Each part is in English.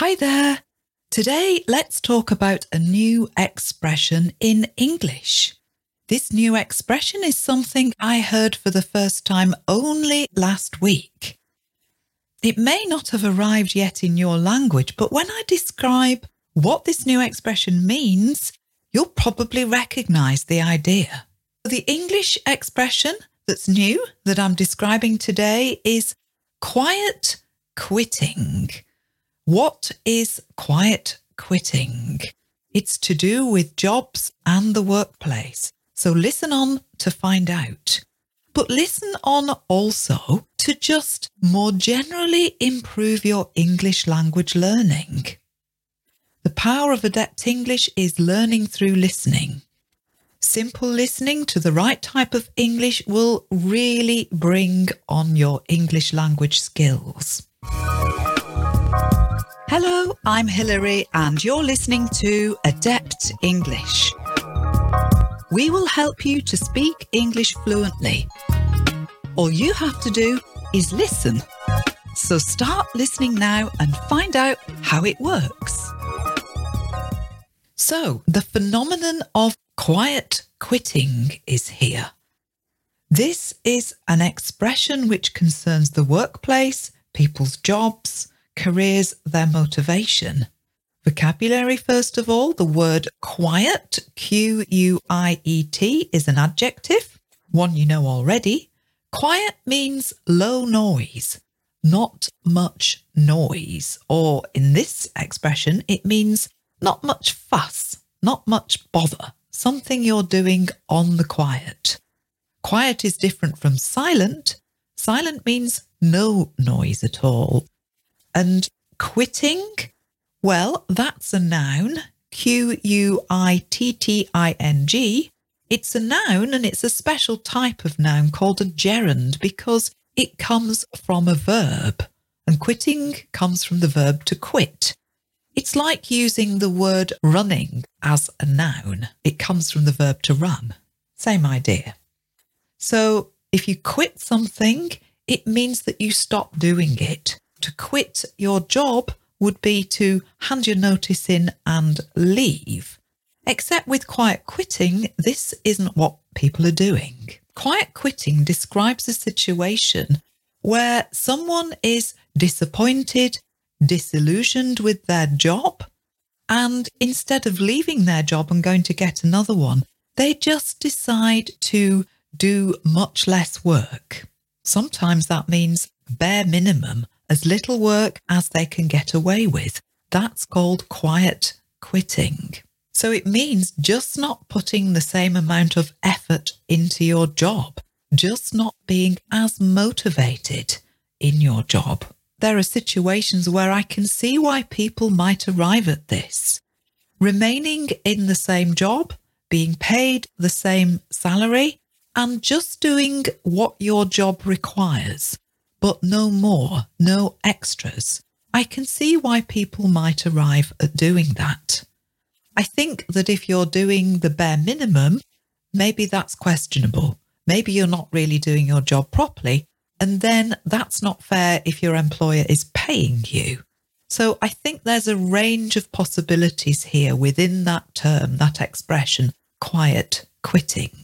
Hi there. Today, let's talk about a new expression in English. This new expression is something I heard for the first time only last week. It may not have arrived yet in your language, but when I describe what this new expression means, you'll probably recognize the idea. The English expression that's new that I'm describing today is quiet quitting. What is quiet quitting? It's to do with jobs and the workplace. So listen on to find out. But listen on also to just more generally improve your English language learning. The power of Adept English is learning through listening. Simple listening to the right type of English will really bring on your English language skills. Hello, I'm Hilary, and you're listening to Adept English. We will help you to speak English fluently. All you have to do is listen. So start listening now and find out how it works. So, the phenomenon of quiet quitting is here. This is an expression which concerns the workplace, people's jobs, careers, their motivation. Vocabulary, first of all, the word quiet, Q U I E T, is an adjective, one you know already. Quiet means low noise, not much noise, or in this expression, it means not much fuss, not much bother, something you're doing on the quiet. Quiet is different from silent. Silent means no noise at all. And quitting, well, that's a noun, Q U I T T I N G. It's a noun and it's a special type of noun called a gerund because it comes from a verb. And quitting comes from the verb to quit. It's like using the word running as a noun. It comes from the verb to run. Same idea. So if you quit something, it means that you stop doing it to quit your job would be to hand your notice in and leave. Except with quiet quitting, this isn't what people are doing. Quiet quitting describes a situation where someone is disappointed, disillusioned with their job, and instead of leaving their job and going to get another one, they just decide to do much less work. Sometimes that means bare minimum as little work as they can get away with. That's called quiet quitting. So it means just not putting the same amount of effort into your job, just not being as motivated in your job. There are situations where I can see why people might arrive at this. Remaining in the same job, being paid the same salary, and just doing what your job requires but no more, no extras. I can see why people might arrive at doing that. I think that if you're doing the bare minimum, maybe that's questionable. Maybe you're not really doing your job properly. And then that's not fair if your employer is paying you. So I think there's a range of possibilities here within that term, that expression, quiet quitting.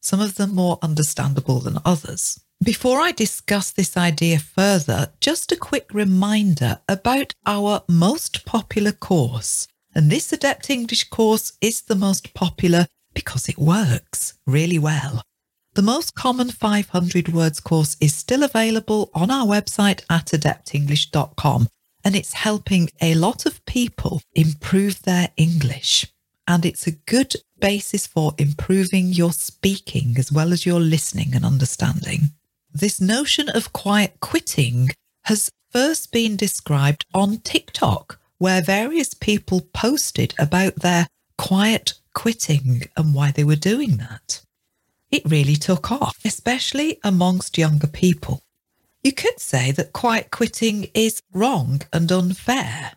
Some of them more understandable than others. Before I discuss this idea further, just a quick reminder about our most popular course. And this Adept English course is the most popular because it works really well. The most common 500 words course is still available on our website at adeptenglish.com and it's helping a lot of people improve their English. And it's a good basis for improving your speaking as well as your listening and understanding. This notion of quiet quitting has first been described on TikTok, where various people posted about their quiet quitting and why they were doing that. It really took off, especially amongst younger people. You could say that quiet quitting is wrong and unfair,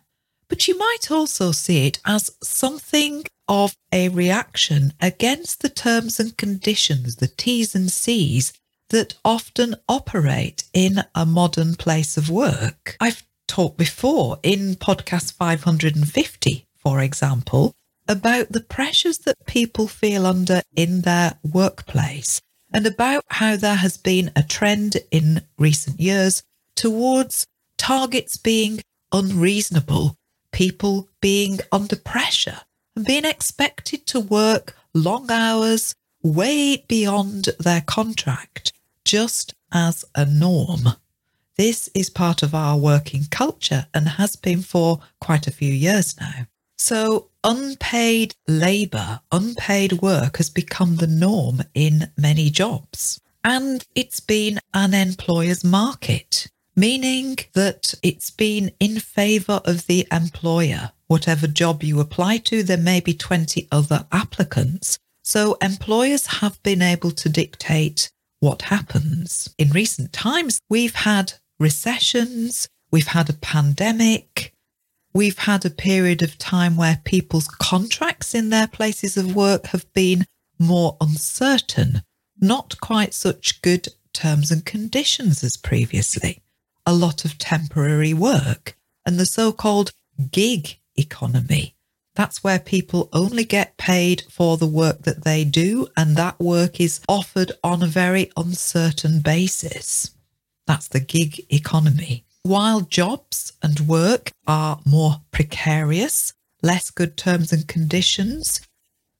but you might also see it as something of a reaction against the terms and conditions, the T's and C's that often operate in a modern place of work. I've talked before in podcast 550, for example, about the pressures that people feel under in their workplace and about how there has been a trend in recent years towards targets being unreasonable, people being under pressure and being expected to work long hours way beyond their contract just as a norm. This is part of our working culture and has been for quite a few years now. So, unpaid labour, unpaid work has become the norm in many jobs. And it's been an employer's market, meaning that it's been in favour of the employer. Whatever job you apply to, there may be 20 other applicants. So employers have been able to dictate what happens. In recent times, we've had recessions, we've had a pandemic, we've had a period of time where people's contracts in their places of work have been more uncertain, not quite such good terms and conditions as previously, a lot of temporary work, and the so called gig economy. That's where people only get paid for the work that they do, and that work is offered on a very uncertain basis. That's the gig economy. While jobs and work are more precarious, less good terms and conditions,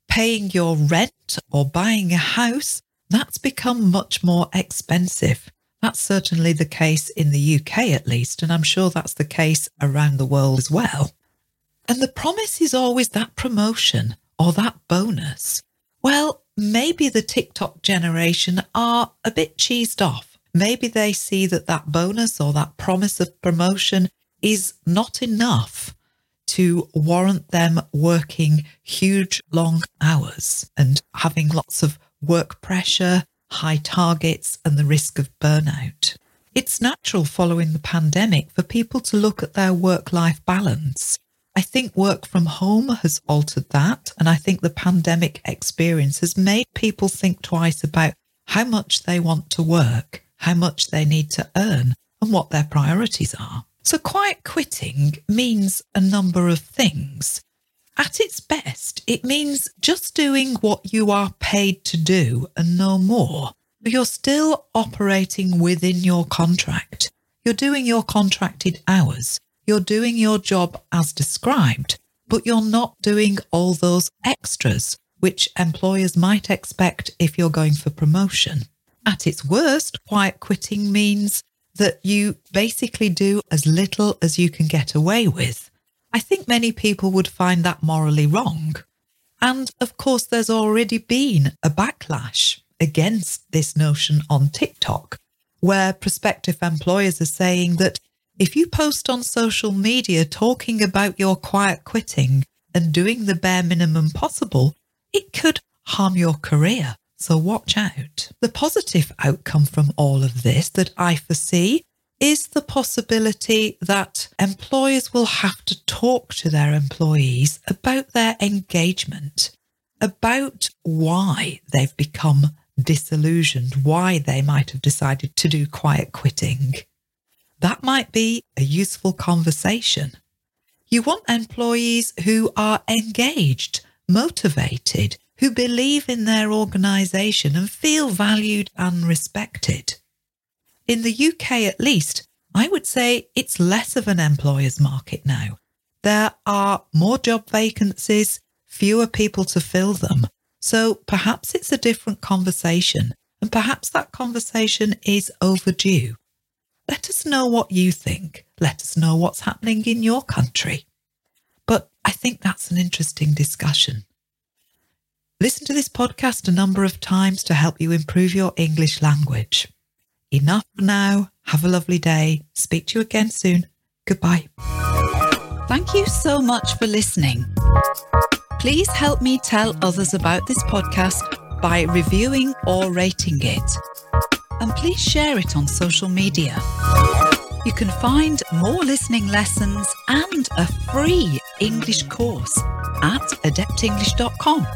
paying your rent or buying a house, that's become much more expensive. That's certainly the case in the UK at least, and I'm sure that's the case around the world as well. And the promise is always that promotion or that bonus. Well, maybe the TikTok generation are a bit cheesed off maybe they see that that bonus or that promise of promotion is not enough to warrant them working huge long hours and having lots of work pressure, high targets, and the risk of burnout. It's natural following the pandemic for people to look at their work life balance. I think work from home has altered that. And I think the pandemic experience has made people think twice about how much they want to work how much they need to earn, and what their priorities are. So, quiet quitting means a number of things. At its best, it means just doing what you are paid to do and no more. You're still operating within your contract. You're doing your contracted hours. You're doing your job as described, but you're not doing all those extras which employers might expect if you're going for promotion. At its worst, quiet quitting means that you basically do as little as you can get away with. I think many people would find that morally wrong. And of course, there's already been a backlash against this notion on TikTok, where prospective employers are saying that if you post on social media talking about your quiet quitting and doing the bare minimum possible, it could harm your career. So watch out. The positive outcome from all of this that I foresee is the possibility that employers will have to talk to their employees about their engagement, about why they've become disillusioned, why they might have decided to do quiet quitting. That might be a useful conversation. You want employees who are engaged, motivated, who believe in their organisation and feel valued and respected. In the UK, at least, I would say it's less of an employer's market now. There are more job vacancies, fewer people to fill them. So perhaps it's a different conversation, and perhaps that conversation is overdue. Let us know what you think. Let us know what's happening in your country. But I think that's an interesting discussion. Listen to this podcast a number of times to help you improve your English language. Enough now. Have a lovely day. Speak to you again soon. Goodbye. Thank you so much for listening. Please help me tell others about this podcast by reviewing or rating it. And please share it on social media. You can find more listening lessons and a free English course at adeptenglish.com.